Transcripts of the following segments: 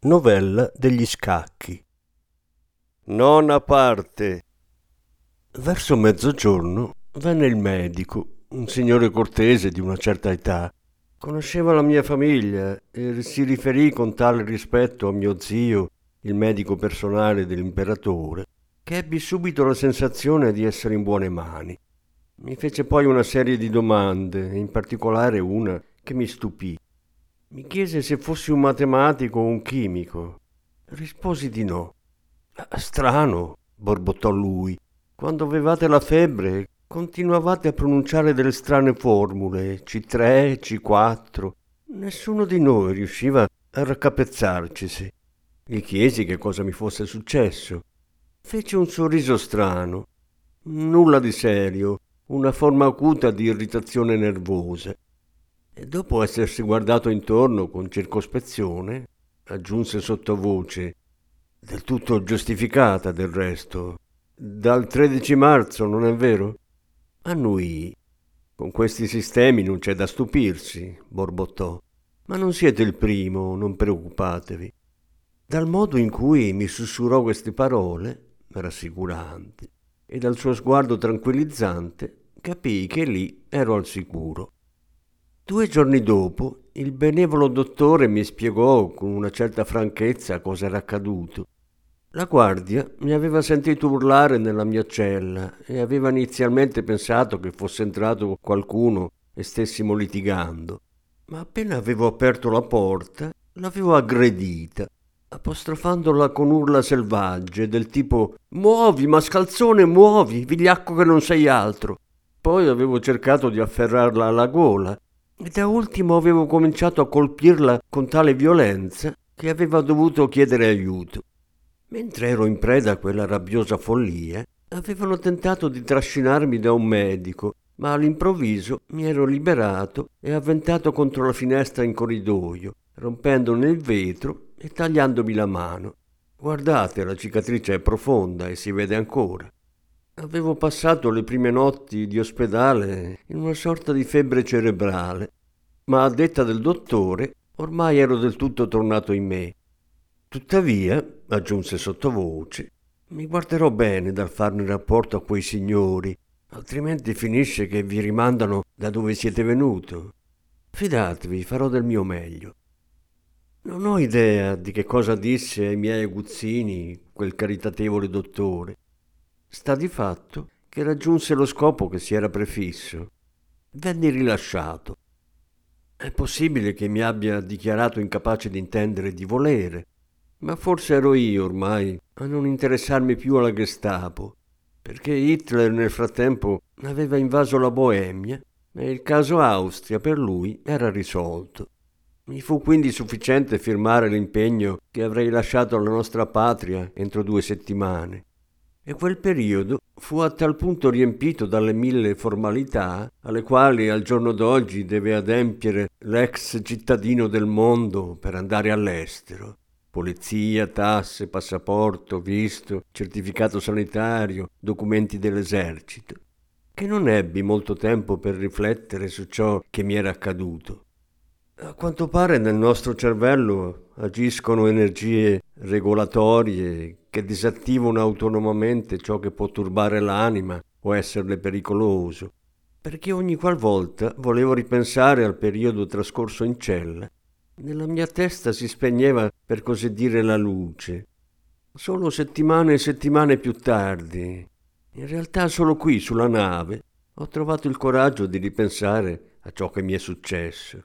Novella degli scacchi. Nona parte. Verso mezzogiorno venne il medico, un signore cortese di una certa età. Conosceva la mia famiglia e si riferì con tale rispetto a mio zio, il medico personale dell'imperatore, che ebbi subito la sensazione di essere in buone mani. Mi fece poi una serie di domande, in particolare una che mi stupì. Mi chiese se fossi un matematico o un chimico. Risposi di no. Strano, borbottò lui. Quando avevate la febbre, continuavate a pronunciare delle strane formule, C3, C4. Nessuno di noi riusciva a raccapezzarcisi. Gli chiesi che cosa mi fosse successo. Fece un sorriso strano. Nulla di serio, una forma acuta di irritazione nervosa. E dopo essersi guardato intorno con circospezione, aggiunse sottovoce, del tutto giustificata del resto. Dal 13 marzo, non è vero? Annui. Con questi sistemi non c'è da stupirsi, borbottò. Ma non siete il primo, non preoccupatevi. Dal modo in cui mi sussurrò queste parole, rassicuranti, e dal suo sguardo tranquillizzante, capii che lì ero al sicuro. Due giorni dopo il benevolo dottore mi spiegò con una certa franchezza cosa era accaduto. La guardia mi aveva sentito urlare nella mia cella e aveva inizialmente pensato che fosse entrato qualcuno e stessimo litigando. Ma appena avevo aperto la porta, l'avevo aggredita, apostrofandola con urla selvagge del tipo Muovi, mascalzone, muovi, vigliacco che non sei altro. Poi avevo cercato di afferrarla alla gola e da ultimo avevo cominciato a colpirla con tale violenza che aveva dovuto chiedere aiuto. Mentre ero in preda a quella rabbiosa follia, avevano tentato di trascinarmi da un medico, ma all'improvviso mi ero liberato e avventato contro la finestra in corridoio, rompendone il vetro e tagliandomi la mano. Guardate, la cicatrice è profonda e si vede ancora. Avevo passato le prime notti di ospedale in una sorta di febbre cerebrale, ma a detta del dottore ormai ero del tutto tornato in me. Tuttavia, aggiunse sottovoce, mi guarderò bene dal farne rapporto a quei signori, altrimenti finisce che vi rimandano da dove siete venuto. Fidatevi, farò del mio meglio. Non ho idea di che cosa disse ai miei aguzzini quel caritatevole dottore. Sta di fatto che raggiunse lo scopo che si era prefisso. Venni rilasciato. È possibile che mi abbia dichiarato incapace di intendere di volere, ma forse ero io ormai a non interessarmi più alla Gestapo, perché Hitler nel frattempo aveva invaso la Boemia e il caso Austria per lui era risolto. Mi fu quindi sufficiente firmare l'impegno che avrei lasciato alla nostra patria entro due settimane e quel periodo fu a tal punto riempito dalle mille formalità alle quali al giorno d'oggi deve adempiere l'ex cittadino del mondo per andare all'estero. Polizia, tasse, passaporto, visto, certificato sanitario, documenti dell'esercito, che non ebbi molto tempo per riflettere su ciò che mi era accaduto. A quanto pare nel nostro cervello agiscono energie regolatorie che disattivano autonomamente ciò che può turbare l'anima o esserle pericoloso, perché ogni qualvolta volevo ripensare al periodo trascorso in cella, nella mia testa si spegneva per così dire la luce. Solo settimane e settimane più tardi, in realtà solo qui sulla nave, ho trovato il coraggio di ripensare a ciò che mi è successo.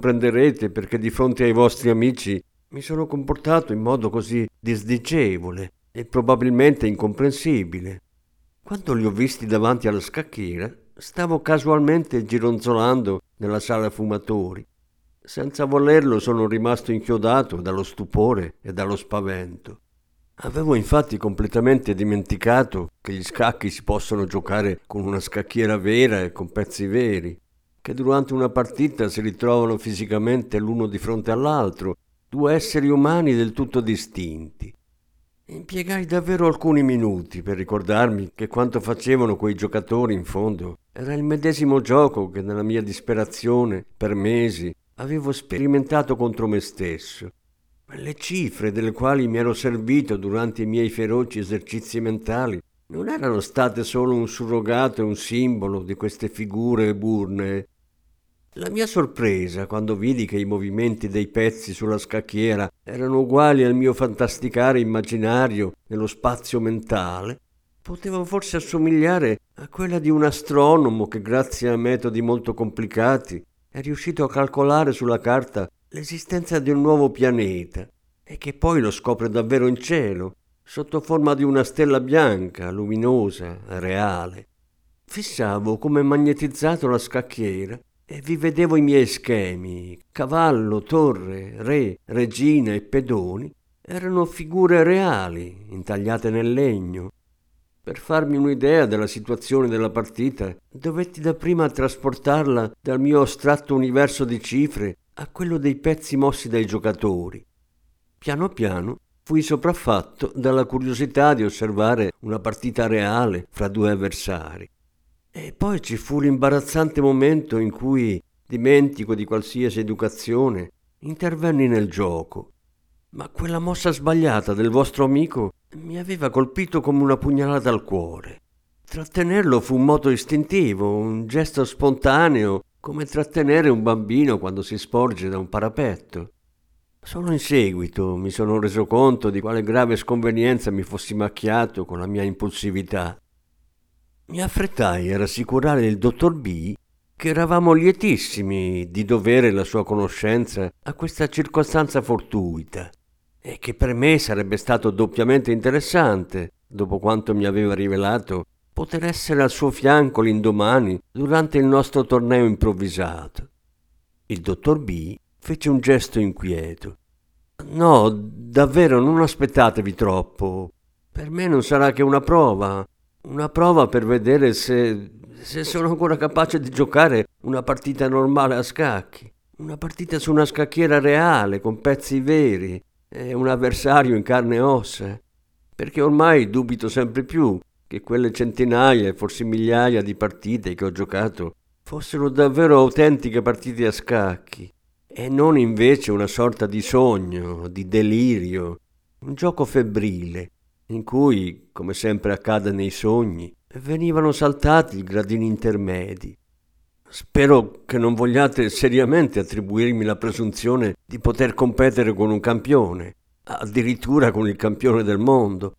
Comprenderete perché di fronte ai vostri amici mi sono comportato in modo così disdicevole e probabilmente incomprensibile. Quando li ho visti davanti alla scacchiera, stavo casualmente gironzolando nella sala fumatori. Senza volerlo sono rimasto inchiodato dallo stupore e dallo spavento. Avevo infatti completamente dimenticato che gli scacchi si possono giocare con una scacchiera vera e con pezzi veri, che durante una partita si ritrovano fisicamente l'uno di fronte all'altro, due esseri umani del tutto distinti. Impiegai davvero alcuni minuti per ricordarmi che quanto facevano quei giocatori in fondo era il medesimo gioco che nella mia disperazione per mesi avevo sperimentato contro me stesso. Le cifre delle quali mi ero servito durante i miei feroci esercizi mentali non erano state solo un surrogato e un simbolo di queste figure burne la mia sorpresa quando vidi che i movimenti dei pezzi sulla scacchiera erano uguali al mio fantasticare immaginario nello spazio mentale poteva forse assomigliare a quella di un astronomo che grazie a metodi molto complicati è riuscito a calcolare sulla carta l'esistenza di un nuovo pianeta e che poi lo scopre davvero in cielo, sotto forma di una stella bianca, luminosa, reale. Fissavo come magnetizzato la scacchiera e vi vedevo i miei schemi, cavallo, torre, re, regina e pedoni, erano figure reali, intagliate nel legno. Per farmi un'idea della situazione della partita, dovetti dapprima trasportarla dal mio astratto universo di cifre a quello dei pezzi mossi dai giocatori. Piano piano fui sopraffatto dalla curiosità di osservare una partita reale fra due avversari. E poi ci fu l'imbarazzante momento in cui, dimentico di qualsiasi educazione, intervenni nel gioco. Ma quella mossa sbagliata del vostro amico mi aveva colpito come una pugnalata al cuore. Trattenerlo fu un moto istintivo, un gesto spontaneo, come trattenere un bambino quando si sporge da un parapetto. Solo in seguito mi sono reso conto di quale grave sconvenienza mi fossi macchiato con la mia impulsività. Mi affrettai a rassicurare il dottor B che eravamo lietissimi di dovere la sua conoscenza a questa circostanza fortuita e che per me sarebbe stato doppiamente interessante, dopo quanto mi aveva rivelato, poter essere al suo fianco l'indomani durante il nostro torneo improvvisato. Il dottor B fece un gesto inquieto. No, davvero non aspettatevi troppo. Per me non sarà che una prova, una prova per vedere se, se sono ancora capace di giocare una partita normale a scacchi. Una partita su una scacchiera reale, con pezzi veri, e un avversario in carne e ossa. Perché ormai dubito sempre più che quelle centinaia e forse migliaia di partite che ho giocato fossero davvero autentiche partite a scacchi e non invece una sorta di sogno, di delirio, un gioco febbrile in cui, come sempre accade nei sogni, venivano saltati i gradini intermedi. Spero che non vogliate seriamente attribuirmi la presunzione di poter competere con un campione, addirittura con il campione del mondo.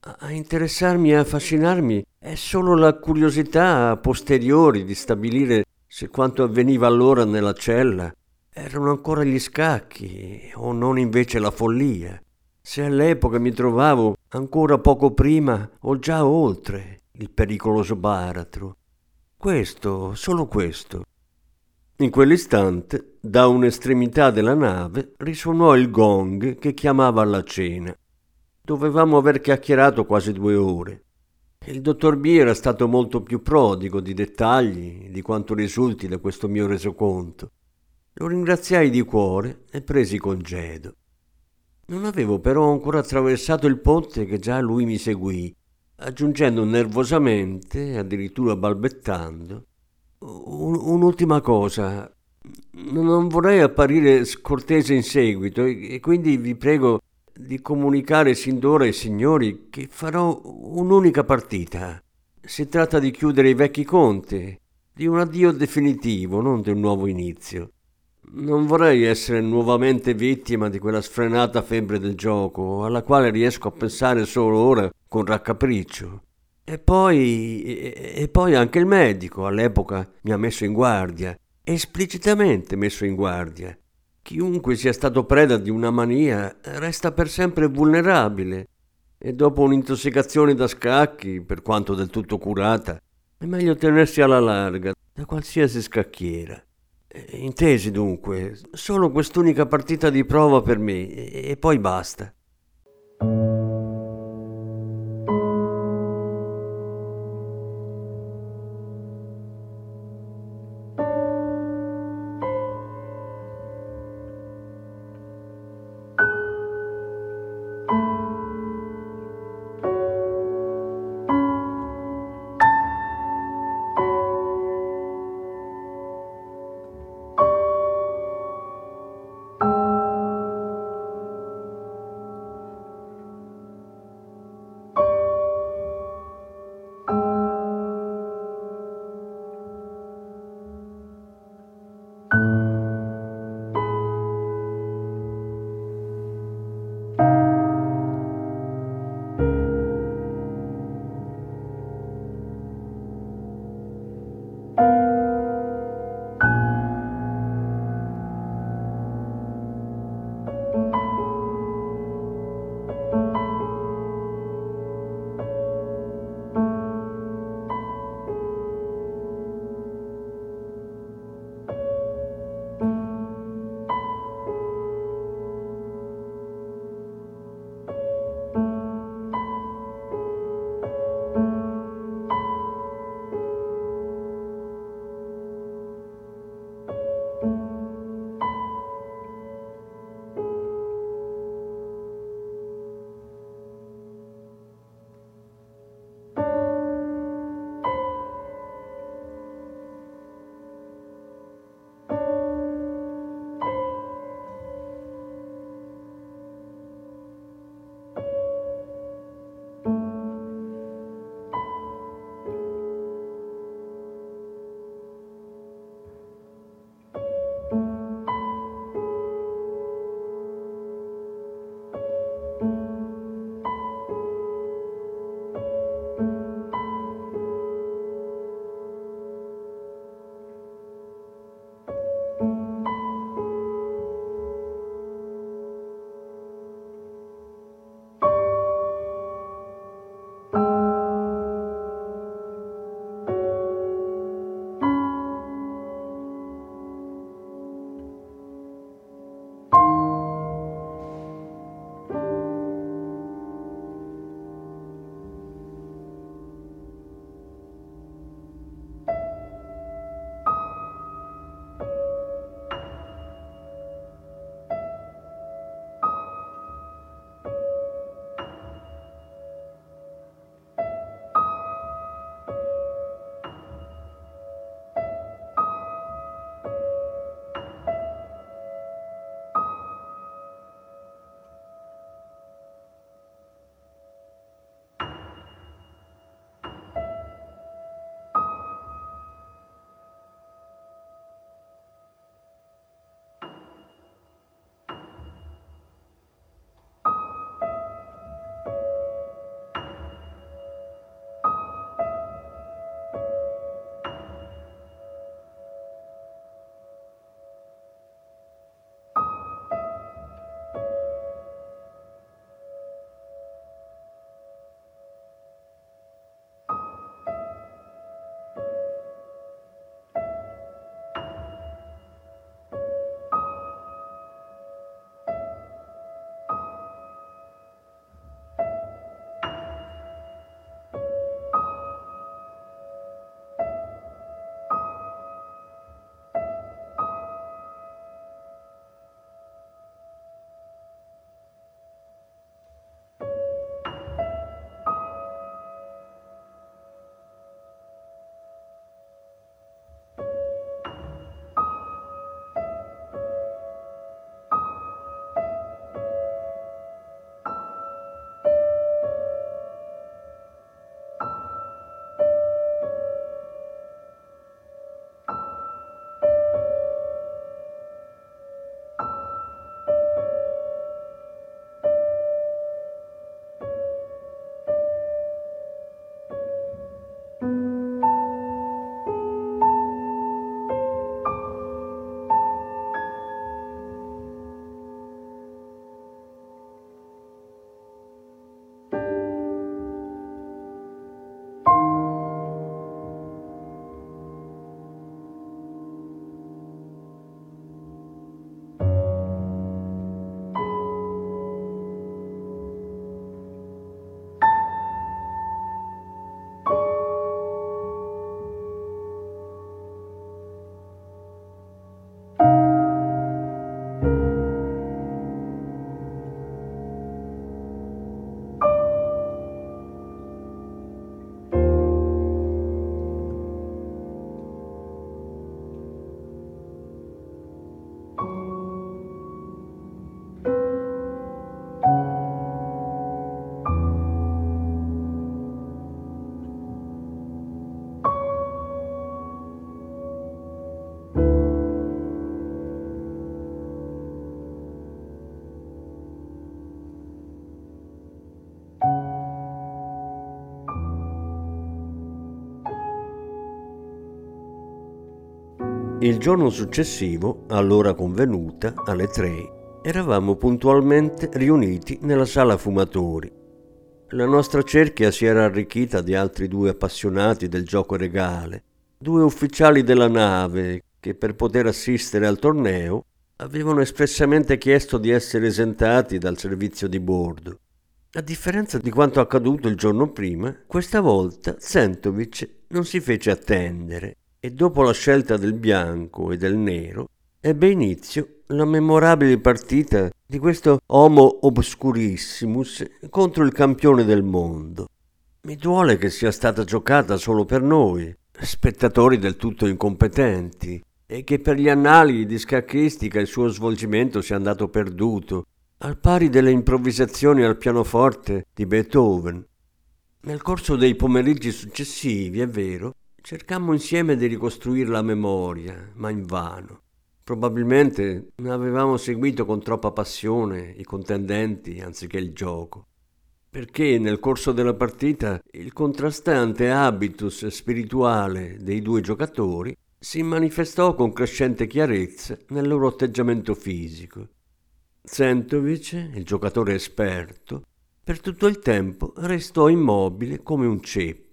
A interessarmi e affascinarmi è solo la curiosità a posteriori di stabilire se quanto avveniva allora nella cella erano ancora gli scacchi o non invece la follia se all'epoca mi trovavo ancora poco prima o già oltre il pericoloso baratro. Questo, solo questo. In quell'istante, da un'estremità della nave, risuonò il gong che chiamava alla cena. Dovevamo aver chiacchierato quasi due ore. Il dottor B era stato molto più prodigo di dettagli di quanto risulti da questo mio resoconto. Lo ringraziai di cuore e presi congedo. Non avevo però ancora attraversato il ponte che già lui mi seguì, aggiungendo nervosamente, addirittura balbettando, un, un'ultima cosa. Non vorrei apparire scortese in seguito e quindi vi prego di comunicare sin d'ora ai signori che farò un'unica partita. Si tratta di chiudere i vecchi conti, di un addio definitivo, non di un nuovo inizio. Non vorrei essere nuovamente vittima di quella sfrenata febbre del gioco, alla quale riesco a pensare solo ora con raccapriccio. E poi, e, poi anche il medico all'epoca mi ha messo in guardia. esplicitamente messo in guardia. Chiunque sia stato preda di una mania resta per sempre vulnerabile e dopo un'intossicazione da scacchi, per quanto del tutto curata, è meglio tenersi alla larga da qualsiasi scacchiera. Intesi dunque, solo quest'unica partita di prova per me e poi basta. Il giorno successivo, all'ora convenuta, alle tre, eravamo puntualmente riuniti nella sala fumatori. La nostra cerchia si era arricchita di altri due appassionati del gioco regale, due ufficiali della nave che per poter assistere al torneo avevano espressamente chiesto di essere esentati dal servizio di bordo. A differenza di quanto accaduto il giorno prima, questa volta Zentovic non si fece attendere e dopo la scelta del bianco e del nero ebbe inizio la memorabile partita di questo Homo Obscurissimus contro il campione del mondo. Mi duole che sia stata giocata solo per noi, spettatori del tutto incompetenti, e che per gli annali di scacchistica il suo svolgimento sia andato perduto, al pari delle improvvisazioni al pianoforte di Beethoven. Nel corso dei pomeriggi successivi, è vero, Cercammo insieme di ricostruire la memoria, ma invano. Probabilmente avevamo seguito con troppa passione i contendenti anziché il gioco. Perché nel corso della partita il contrastante habitus spirituale dei due giocatori si manifestò con crescente chiarezza nel loro atteggiamento fisico. Zentovic, il giocatore esperto, per tutto il tempo restò immobile come un ceppo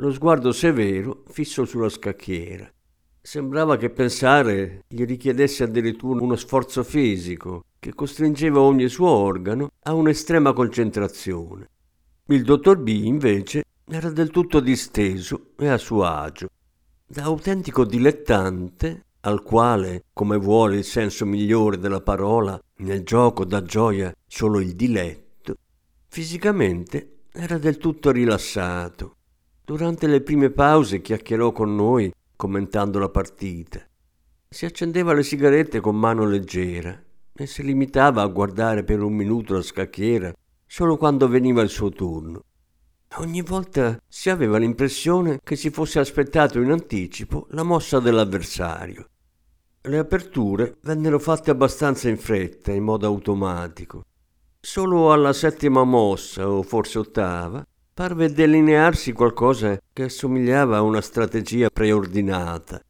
lo sguardo severo fisso sulla scacchiera. Sembrava che pensare gli richiedesse addirittura uno sforzo fisico che costringeva ogni suo organo a un'estrema concentrazione. Il dottor B, invece, era del tutto disteso e a suo agio. Da autentico dilettante, al quale, come vuole il senso migliore della parola, nel gioco dà gioia solo il diletto, fisicamente era del tutto rilassato Durante le prime pause chiacchierò con noi commentando la partita. Si accendeva le sigarette con mano leggera e si limitava a guardare per un minuto la scacchiera solo quando veniva il suo turno. Ogni volta si aveva l'impressione che si fosse aspettato in anticipo la mossa dell'avversario. Le aperture vennero fatte abbastanza in fretta, in modo automatico. Solo alla settima mossa, o forse ottava, parve delinearsi qualcosa che assomigliava a una strategia preordinata.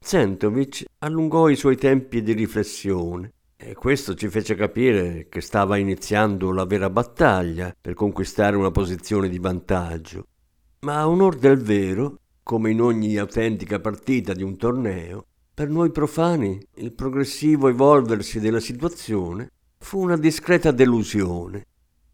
Zentovic allungò i suoi tempi di riflessione e questo ci fece capire che stava iniziando la vera battaglia per conquistare una posizione di vantaggio. Ma a onor del vero, come in ogni autentica partita di un torneo, per noi profani il progressivo evolversi della situazione fu una discreta delusione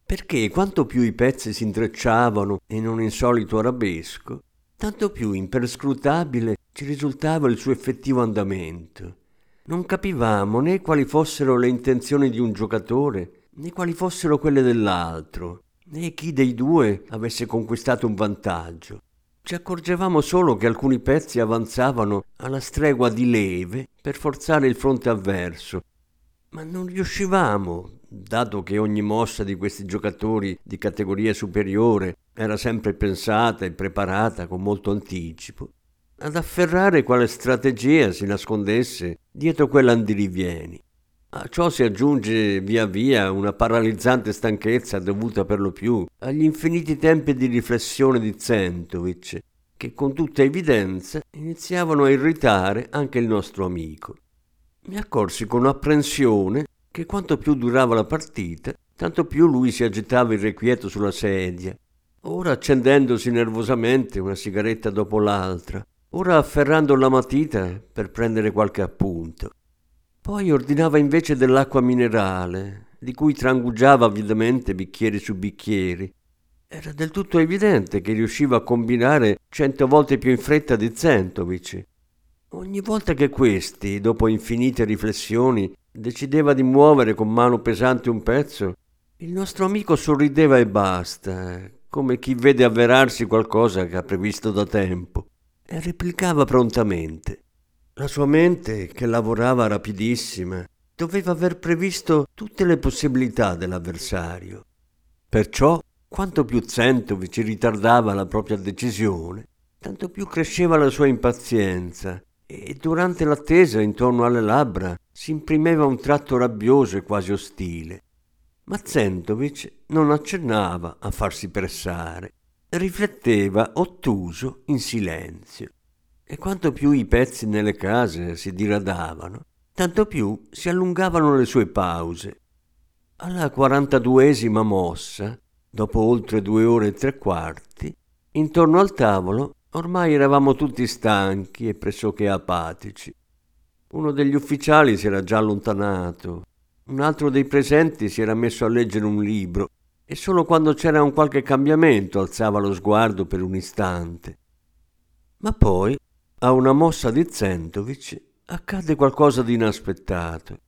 perché quanto più i pezzi si intrecciavano in un insolito arabesco, tanto più imperscrutabile ci risultava il suo effettivo andamento. Non capivamo né quali fossero le intenzioni di un giocatore, né quali fossero quelle dell'altro, né chi dei due avesse conquistato un vantaggio. Ci accorgevamo solo che alcuni pezzi avanzavano alla stregua di leve per forzare il fronte avverso, ma non riuscivamo, dato che ogni mossa di questi giocatori di categoria superiore era sempre pensata e preparata con molto anticipo, ad afferrare quale strategia si nascondesse dietro quell'andirivieni. A ciò si aggiunge via via una paralizzante stanchezza dovuta per lo più agli infiniti tempi di riflessione di Zentovic, che con tutta evidenza iniziavano a irritare anche il nostro amico. Mi accorsi con apprensione che quanto più durava la partita, tanto più lui si agitava irrequieto sulla sedia, ora accendendosi nervosamente una sigaretta dopo l'altra, ora afferrando la matita per prendere qualche appunto. Poi ordinava invece dell'acqua minerale, di cui trangugiava avidamente bicchieri su bicchieri. Era del tutto evidente che riusciva a combinare cento volte più in fretta di Zentovic. Ogni volta che questi, dopo infinite riflessioni, decideva di muovere con mano pesante un pezzo, il nostro amico sorrideva e basta, come chi vede avverarsi qualcosa che ha previsto da tempo, e replicava prontamente. La sua mente, che lavorava rapidissima, doveva aver previsto tutte le possibilità dell'avversario. Perciò, quanto più Zentovic ritardava la propria decisione, tanto più cresceva la sua impazienza e durante l'attesa intorno alle labbra si imprimeva un tratto rabbioso e quasi ostile. Ma Zentovic non accennava a farsi pressare, rifletteva ottuso in silenzio. e quanto più i pezzi nelle case si diradavano, tanto più si allungavano le sue pause. Alla quarantaduesima mossa, dopo oltre due ore e tre quarti, intorno al tavolo ormai eravamo tutti stanchi e pressoché apatici. Uno degli ufficiali si era già allontanato, un altro dei presenti si era messo a leggere un libro e solo quando c'era un qualche cambiamento alzava lo sguardo per un istante. Ma poi, a una mossa di Zentovic, accadde qualcosa di inaspettato.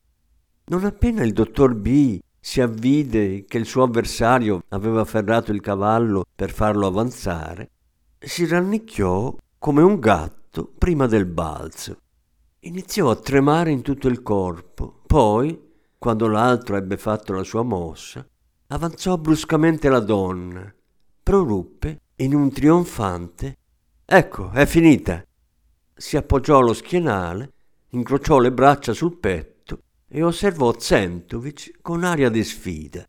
Non appena il dottor B si avvide che il suo avversario aveva afferrato il cavallo per farlo avanzare, si rannicchiò come un gatto prima del balzo. Iniziò a tremare in tutto il corpo, poi, quando l'altro ebbe fatto la sua mossa, avanzò bruscamente la donna, proruppe in un trionfante Ecco, è finita. Si appoggiò allo schienale, incrociò le braccia sul petto e osservò Zentovic con aria di sfida.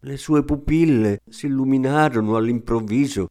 Le sue pupille si illuminarono all'improvviso